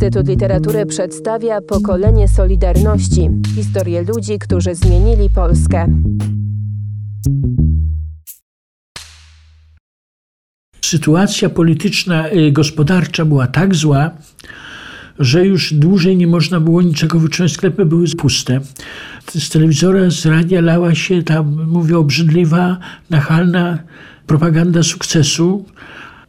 Instytut Literatury przedstawia pokolenie Solidarności historię ludzi, którzy zmienili Polskę. Sytuacja polityczna, y, gospodarcza była tak zła, że już dłużej nie można było niczego wytrzymać. Sklepy były puste. Z telewizora, z radia lała się tam, mówię, obrzydliwa, nachalna propaganda sukcesu.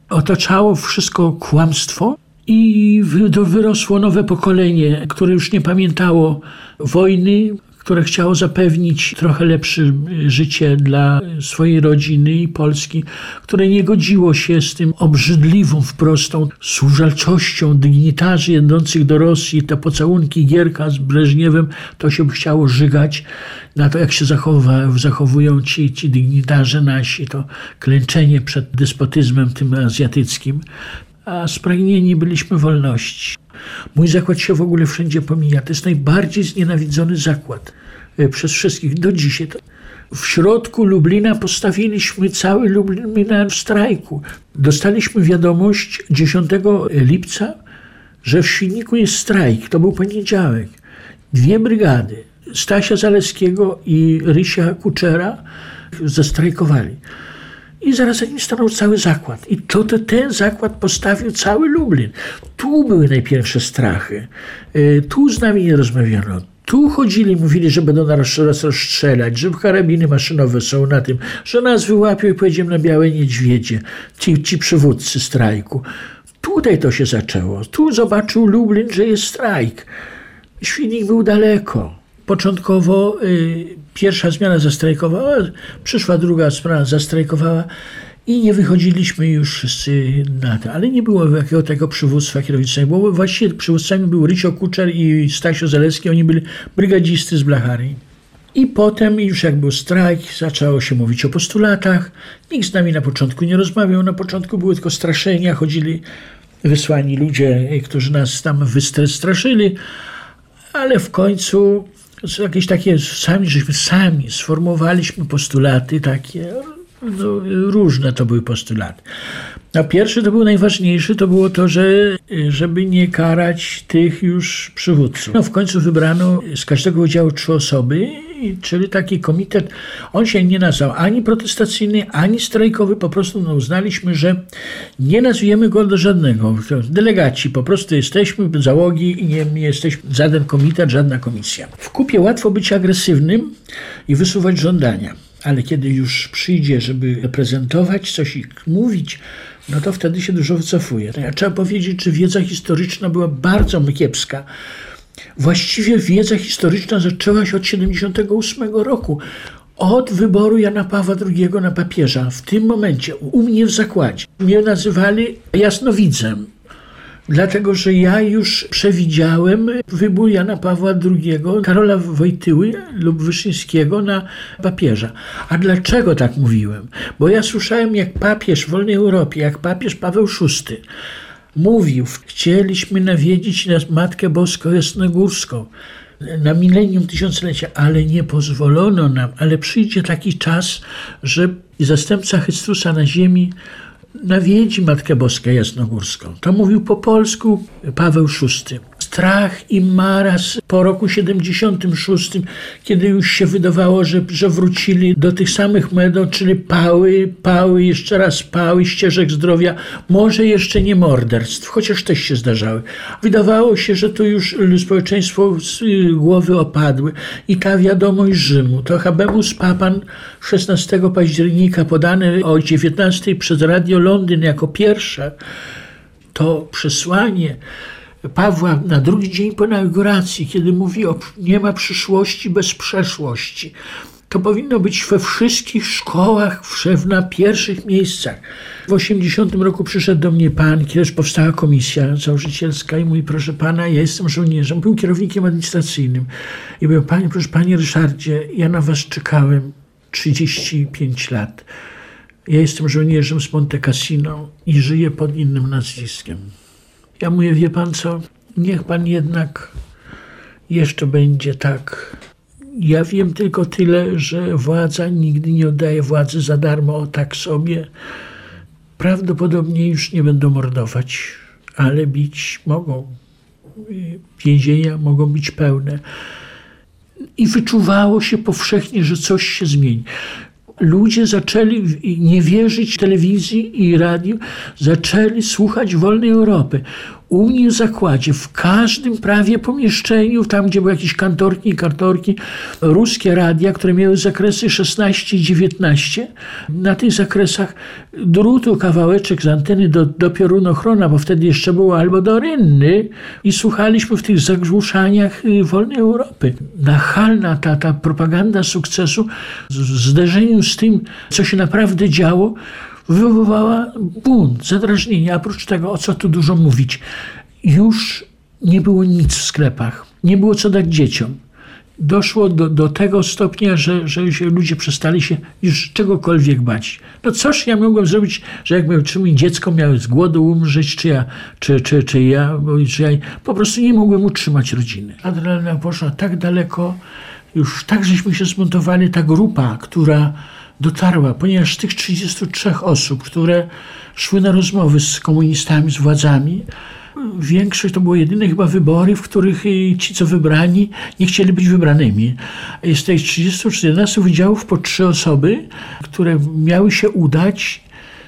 Otaczało wszystko kłamstwo. I wyrosło nowe pokolenie, które już nie pamiętało wojny, które chciało zapewnić trochę lepsze życie dla swojej rodziny i Polski, które nie godziło się z tym obrzydliwą wprostą służalczością dygnitarzy jednących do Rosji, te pocałunki Gierka z Breżniewem, to się chciało żygać na to, jak się zachowa, zachowują ci, ci dygnitarze nasi, to klęczenie przed despotyzmem tym azjatyckim a spragnieni byliśmy wolności. Mój zakład się w ogóle wszędzie pomija. To jest najbardziej znienawidzony zakład e, przez wszystkich do dzisiaj. W środku Lublina postawiliśmy cały Lublin na strajku. Dostaliśmy wiadomość 10 lipca, że w Świdniku jest strajk. To był poniedziałek. Dwie brygady, Stasia Zaleskiego i Rysia Kuczera, zastrajkowali. I zaraz za nim stanął cały zakład. I to, to ten zakład postawił cały Lublin. Tu były najpierwsze strachy. E, tu z nami nie rozmawiano. Tu chodzili, mówili, że będą nas rozstrzelać, że karabiny maszynowe są na tym, że nas wyłapią i pojedziemy na Białe Niedźwiedzie, ci, ci przywódcy strajku. Tutaj to się zaczęło. Tu zobaczył Lublin, że jest strajk. Świnik był daleko. Początkowo y, pierwsza zmiana zastrajkowała, przyszła druga zmiana zastrajkowała i nie wychodziliśmy już wszyscy na to. Ale nie było jakiego tego przywództwa kierowniczego, bo właściwie przywódcami był Rycio Kuczer i Stasio Zaleski, oni byli brygadzisty z Blachary. I potem już jak był strajk, zaczęło się mówić o postulatach. Nikt z nami na początku nie rozmawiał. Na początku były tylko straszenia, chodzili wysłani ludzie, którzy nas tam wystraszyli, ale w końcu jakieś takie, sami żeśmy sami sformułowaliśmy postulaty takie, no, różne to były postulaty. A pierwszy to był najważniejszy, to było to, że żeby nie karać tych już przywódców. No w końcu wybrano z każdego oddziału trzy osoby, czyli taki komitet, on się nie nazwał ani protestacyjny, ani strajkowy, po prostu no, uznaliśmy, że nie nazwiemy go do żadnego. Delegaci, po prostu jesteśmy załogi i nie, nie jesteśmy żaden komitet, żadna komisja. W kupie łatwo być agresywnym i wysuwać żądania ale kiedy już przyjdzie, żeby reprezentować coś i mówić, no to wtedy się dużo wycofuje. Ja trzeba powiedzieć, że wiedza historyczna była bardzo kiepska. Właściwie wiedza historyczna zaczęła się od 78 roku. Od wyboru Jana Pawła II na papieża, w tym momencie, u mnie w zakładzie, mnie nazywali jasnowidzem dlatego że ja już przewidziałem wybór Jana Pawła II, Karola Wojtyły lub Wyszyńskiego na papieża. A dlaczego tak mówiłem? Bo ja słyszałem, jak papież w wolnej Europie, jak papież Paweł VI mówił, chcieliśmy nawiedzić nas Matkę Boską Jasnogórską na milenium tysiąclecia, ale nie pozwolono nam, ale przyjdzie taki czas, że zastępca Chrystusa na ziemi nawiedzi Matkę Boską Jasnogórską. To mówił po polsku Paweł VI. Strach i maraz po roku 76, kiedy już się wydawało, że, że wrócili do tych samych metod, czyli pały, pały, jeszcze raz pały, ścieżek zdrowia, może jeszcze nie morderstw, chociaż też się zdarzały. Wydawało się, że to już społeczeństwo z głowy opadły i ta wiadomość Rzymu, to habemus papan 16 października podany o 19 przez Radio Londyn jako pierwsze, to przesłanie Pawła na drugi dzień po inauguracji, kiedy mówi o nie ma przyszłości bez przeszłości. To powinno być we wszystkich szkołach, na pierwszych miejscach. W 80 roku przyszedł do mnie pan, kiedyś powstała komisja założycielska i mówi, proszę pana, ja jestem żołnierzem, był kierownikiem administracyjnym. I mówił, panie, proszę panie Ryszardzie, ja na was czekałem 35 lat. Ja jestem żołnierzem z Monte Cassino i żyję pod innym nazwiskiem. Ja mówię, wie pan co, niech pan jednak jeszcze będzie tak. Ja wiem tylko tyle, że władza nigdy nie oddaje władzy za darmo, o tak sobie. Prawdopodobnie już nie będą mordować, ale bić mogą. więzienia mogą być pełne. I wyczuwało się powszechnie, że coś się zmieni ludzie zaczęli nie wierzyć telewizji i radiu, zaczęli słuchać wolnej Europy u mnie w zakładzie, w każdym prawie pomieszczeniu, tam gdzie były jakieś kantorki i kartorki, ruskie radia, które miały zakresy 16 i 19, na tych zakresach drutu kawałeczek z anteny do, do piorunochrona, bo wtedy jeszcze było albo do rynny i słuchaliśmy w tych zagłuszaniach y, wolnej Europy. Nachalna ta, ta propaganda sukcesu w zderzeniu z tym, co się naprawdę działo, wywoływała bunt, zadrażnienie. A oprócz tego, o co tu dużo mówić, już nie było nic w sklepach, nie było co dać dzieciom. Doszło do, do tego stopnia, że, że się ludzie przestali się już czegokolwiek bać. No cóż ja mogłem zrobić, że jakby czy mi dziecko miało z głodu umrzeć, czy ja, czy, czy, czy ja, czy ja po prostu nie mogłem utrzymać rodziny. Adrenalina poszła tak daleko, już tak żeśmy się zmontowali, ta grupa, która dotarła, ponieważ tych 33 osób, które szły na rozmowy z komunistami, z władzami, większość to były jedyne chyba wybory, w których ci, co wybrani, nie chcieli być wybranymi. Z tych 30-14 wydziałów po trzy osoby, które miały się udać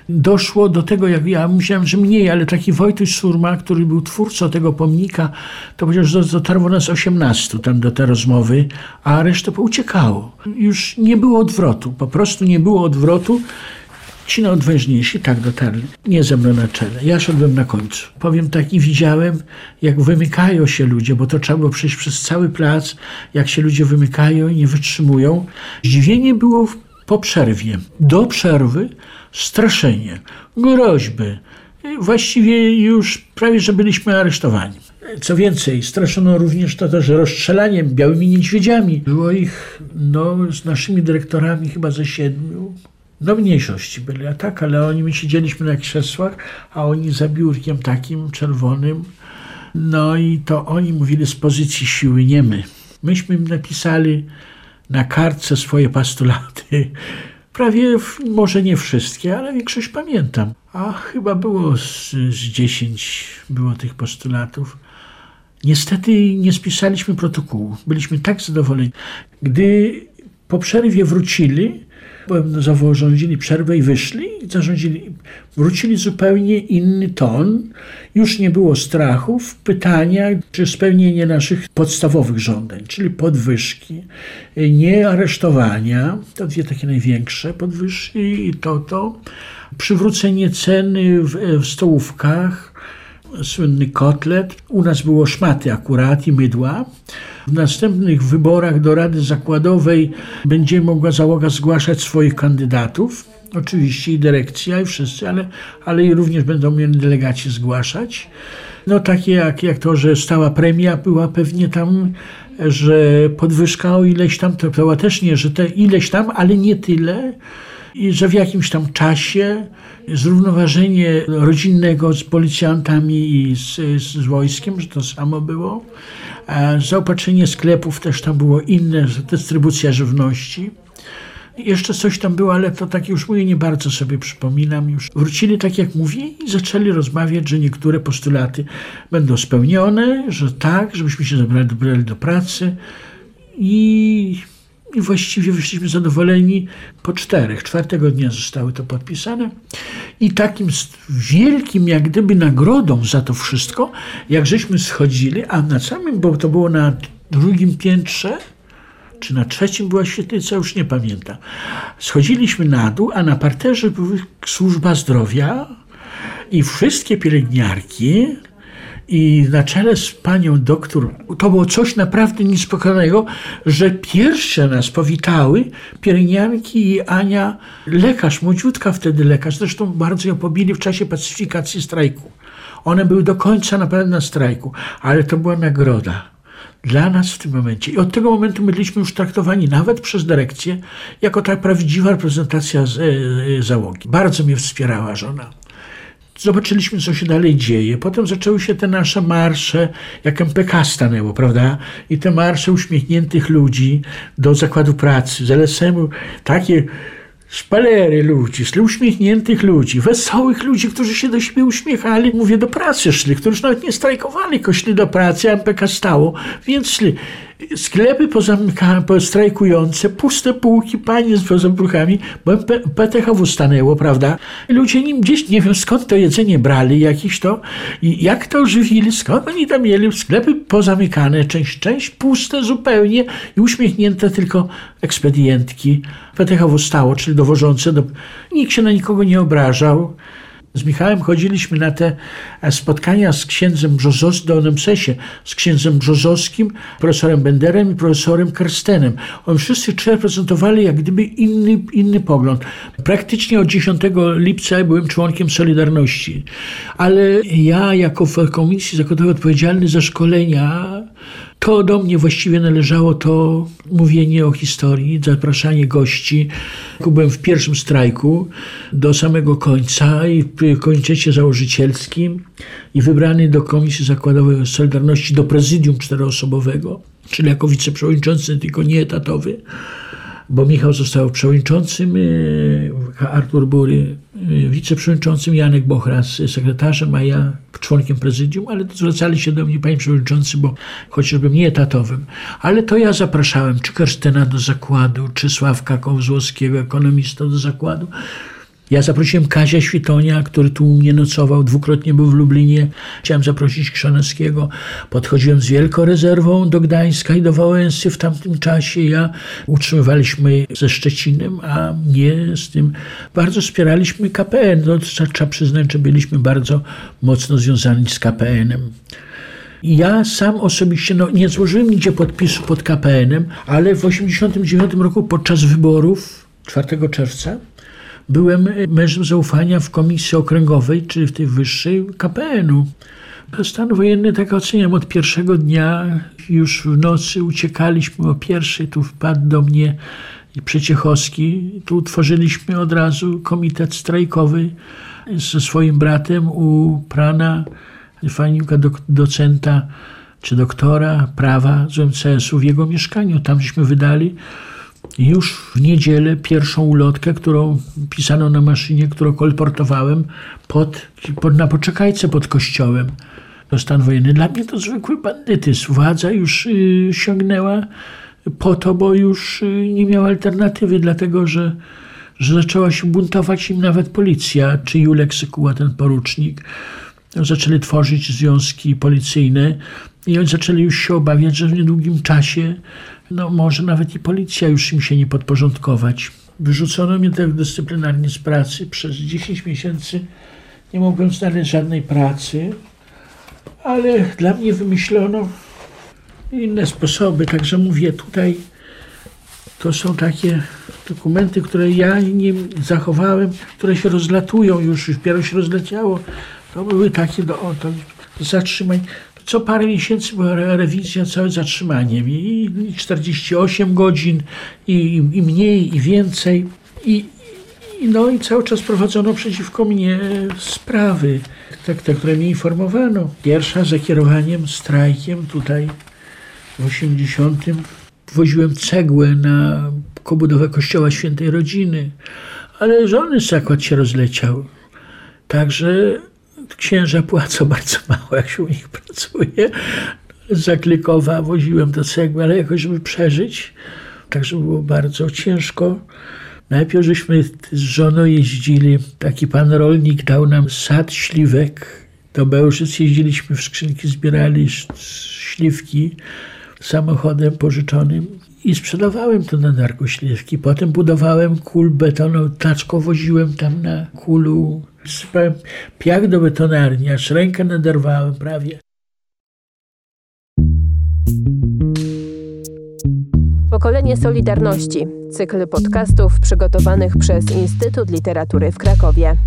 doszło do tego, jak ja myślałem, że mniej, ale taki Wojtuś Surma, który był twórcą tego pomnika, to powiedział, że dotarło nas 18 tam do tej rozmowy, a reszta uciekało. Już nie było odwrotu, po prostu nie było odwrotu. Ci najodważniejsi tak dotarli. Nie ze mną na czele. Ja szedłem na końcu. Powiem tak i widziałem, jak wymykają się ludzie, bo to trzeba było przejść przez cały plac, jak się ludzie wymykają i nie wytrzymują. Zdziwienie było po przerwie. Do przerwy straszenie, groźby. Właściwie już prawie, że byliśmy aresztowani. Co więcej, straszono również to też rozstrzelaniem białymi niedźwiedziami. Było ich no, z naszymi dyrektorami chyba ze siedmiu. No mniejszości byli, a tak, ale oni, my siedzieliśmy na krzesłach, a oni za biurkiem takim czerwonym. No i to oni mówili z pozycji siły, nie my. Myśmy im napisali na kartce swoje postulaty. Prawie, może nie wszystkie, ale większość pamiętam. A chyba było z, z 10 było tych postulatów. Niestety nie spisaliśmy protokołu. Byliśmy tak zadowoleni. Gdy po przerwie wrócili, zarządzili przerwę i wyszli, zarządzili, wrócili zupełnie inny ton. Już nie było strachów, pytania czy spełnienie naszych podstawowych żądań, czyli podwyżki, nie aresztowania, to dwie takie największe podwyżki i to, to, przywrócenie ceny w, w stołówkach, słynny kotlet. U nas było szmaty akurat i mydła. W następnych wyborach do Rady Zakładowej będzie mogła załoga zgłaszać swoich kandydatów. Oczywiście i dyrekcja, i wszyscy, ale, ale i również będą mieli delegaci zgłaszać. No takie jak, jak to, że stała premia była pewnie tam, że podwyżka o ileś tam, to była też nie, że te ileś tam, ale nie tyle i że w jakimś tam czasie zrównoważenie rodzinnego z policjantami i z, z wojskiem, że to samo było. Zaopatrzenie sklepów też tam było inne, dystrybucja żywności. Jeszcze coś tam było, ale to tak już mówię, nie bardzo sobie przypominam. Już wrócili, tak jak mówię, i zaczęli rozmawiać, że niektóre postulaty będą spełnione, że tak, żebyśmy się zabrali, do pracy. I i właściwie wyszliśmy zadowoleni po czterech. Czwartego dnia zostały to podpisane. I takim wielkim, jak gdyby nagrodą za to wszystko, jak żeśmy schodzili, a na samym, bo to było na drugim piętrze, czy na trzecim była świetlica, już nie pamiętam. Schodziliśmy na dół, a na parterze była służba zdrowia i wszystkie pielęgniarki i na czele z panią doktor, to było coś naprawdę niespokojnego, że pierwsze nas powitały pielęgniarki i Ania, lekarz, młodziutka wtedy lekarz, zresztą bardzo ją pobili w czasie pacyfikacji strajku. One były do końca naprawdę na strajku, ale to była nagroda dla nas w tym momencie. I od tego momentu my byliśmy już traktowani nawet przez dyrekcję jako ta prawdziwa reprezentacja z, e, załogi. Bardzo mnie wspierała żona. Zobaczyliśmy, co się dalej dzieje. Potem zaczęły się te nasze marsze, jak MPK stanęło, prawda? I te marsze uśmiechniętych ludzi do zakładu pracy, z LSM-u, takie szpalery ludzi, uśmiechniętych ludzi, wesołych ludzi, którzy się do siebie uśmiechali, mówię, do pracy szli, którzy nawet nie strajkowali, szli do pracy, a MPK stało, więc szli. Sklepy strajkujące, puste półki, panie z zabruchami, bo PTHW stanęło, prawda? Ludzie nim gdzieś, nie wiem skąd to jedzenie brali, jakieś to, i jak to żywili, skąd oni tam mieli, sklepy pozamykane, część, część puste zupełnie i uśmiechnięte tylko ekspedientki. PTHW stało, czyli dowożące, do... nikt się na nikogo nie obrażał. Z Michałem chodziliśmy na te e, spotkania z księdzem Brzozowskim, do Onemsesie, z księdzem Brzozowskim, profesorem Benderem i profesorem Kerstenem. Oni wszyscy trzej reprezentowali jak gdyby inny, inny pogląd. Praktycznie od 10 lipca byłem członkiem Solidarności, ale ja jako w Komisji Zakładowej odpowiedzialny za szkolenia to do mnie właściwie należało to mówienie o historii, zapraszanie gości. Byłem w pierwszym strajku do samego końca i w komitecie założycielskim i wybrany do Komisji Zakładowej Solidarności do prezydium czteroosobowego, czyli jako wiceprzewodniczący, tylko nie etatowy bo Michał został przewodniczącym, e, Artur Bury e, wiceprzewodniczącym, Janek Bochras sekretarzem, a ja członkiem prezydium, ale zwracali się do mnie, panie przewodniczący, bo chociażbym nie etatowym. Ale to ja zapraszałem czy Kerstena do zakładu, czy Sławka Kołzłowskiego, ekonomista do zakładu. Ja zaprosiłem Kazia Świtonia, który tu u mnie nocował, dwukrotnie był w Lublinie. Chciałem zaprosić Krzanowskiego. Podchodziłem z wielką rezerwą do Gdańska i do Wałęsy w tamtym czasie. Ja utrzymywaliśmy ze Szczecinem, a mnie z tym bardzo wspieraliśmy KPN. No, trzeba przyznać, że byliśmy bardzo mocno związani z KPN-em. Ja sam osobiście no, nie złożyłem nigdzie podpisu pod KPN-em, ale w 1989 roku podczas wyborów 4 czerwca byłem mężem zaufania w komisji okręgowej, czyli w tej wyższej KPN-u. Stan wojenny tak oceniam od pierwszego dnia. Już w nocy uciekaliśmy o pierwszej. Tu wpadł do mnie Przeciechowski. Tu utworzyliśmy od razu komitet strajkowy ze swoim bratem u Prana, fajnika docenta czy doktora prawa z MCS-u w jego mieszkaniu. Tam żeśmy wydali już w niedzielę pierwszą ulotkę, którą pisano na maszynie, którą kolportowałem pod, pod, na poczekajce pod kościołem. To stan wojenny. Dla mnie to zwykły bandytyzm. Władza już y, sięgnęła po to, bo już y, nie miała alternatywy, dlatego że, że zaczęła się buntować im nawet policja, czy Julek Sykuła, ten porucznik. Zaczęli tworzyć związki policyjne i oni zaczęli już się obawiać, że w niedługim czasie no może nawet i policja już im się nie podporządkować. Wyrzucono mnie tak dyscyplinarnie z pracy. Przez 10 miesięcy nie mogłem znaleźć żadnej pracy, ale dla mnie wymyślono inne sposoby. Także mówię tutaj, to są takie dokumenty, które ja nie zachowałem, które się rozlatują już, już dopiero się rozleciało. To były takie do, o, zatrzymań co parę miesięcy była rewizja, całe zatrzymanie. I 48 godzin, i, i mniej, i więcej. I, i, no i cały czas prowadzono przeciwko mnie sprawy, te, te, które mi informowano. Pierwsza za kierowaniem strajkiem tutaj w 80. Woziłem cegłę na pobudowę kościoła świętej rodziny, ale żony zakład się rozleciał. Także księża płacą bardzo mało, jak się u nich pracuje. Z Zaklikowa woziłem do cegły, ale jakoś, żeby przeżyć, także było bardzo ciężko. Najpierw żeśmy z żoną jeździli, taki pan rolnik dał nam sad śliwek. Do Bełżyc jeździliśmy, w skrzynki zbierali śliwki samochodem pożyczonym i sprzedawałem to na narkośliwki. Potem budowałem kul betonu, taczko woziłem tam na kulu Sypałem piach do betonarni, aż rękę naderwałem prawie. Pokolenie Solidarności. Cykl podcastów przygotowanych przez Instytut Literatury w Krakowie.